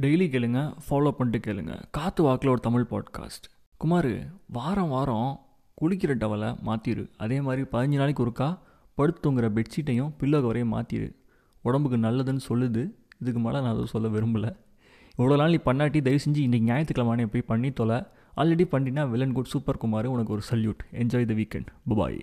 Daily கேளுங்க follow பண்ணிட்டு கேளுங்க. காற்று வாக்கில் ஒரு தமிழ் பாட்காஸ்ட் குமார் வாரம் வாரம் குளிக்கிற டவலை மாற்றிடு அதே மாதிரி பதினஞ்சு நாளைக்கு ஒருக்கா படுத்து தூங்குற பெட்ஷீட்டையும் பில்லோ கவரையும் மாற்றிடு உடம்புக்கு நல்லதுன்னு சொல்லுது. இதுக்கு மேலே நான் அதை சொல்ல விரும்பலை. இவ்வளோ நாள் நீ பண்ணாட்டி தயவு செஞ்சு இன்றைக்கி ஞாயிற்றுக்கிழமானே போய் பண்ணி தொலை. ஆல்ரெடி பண்ணினா வில்லன் குட் சூப்பர் குமார் உனக்கு ஒரு salute enjoy the weekend bye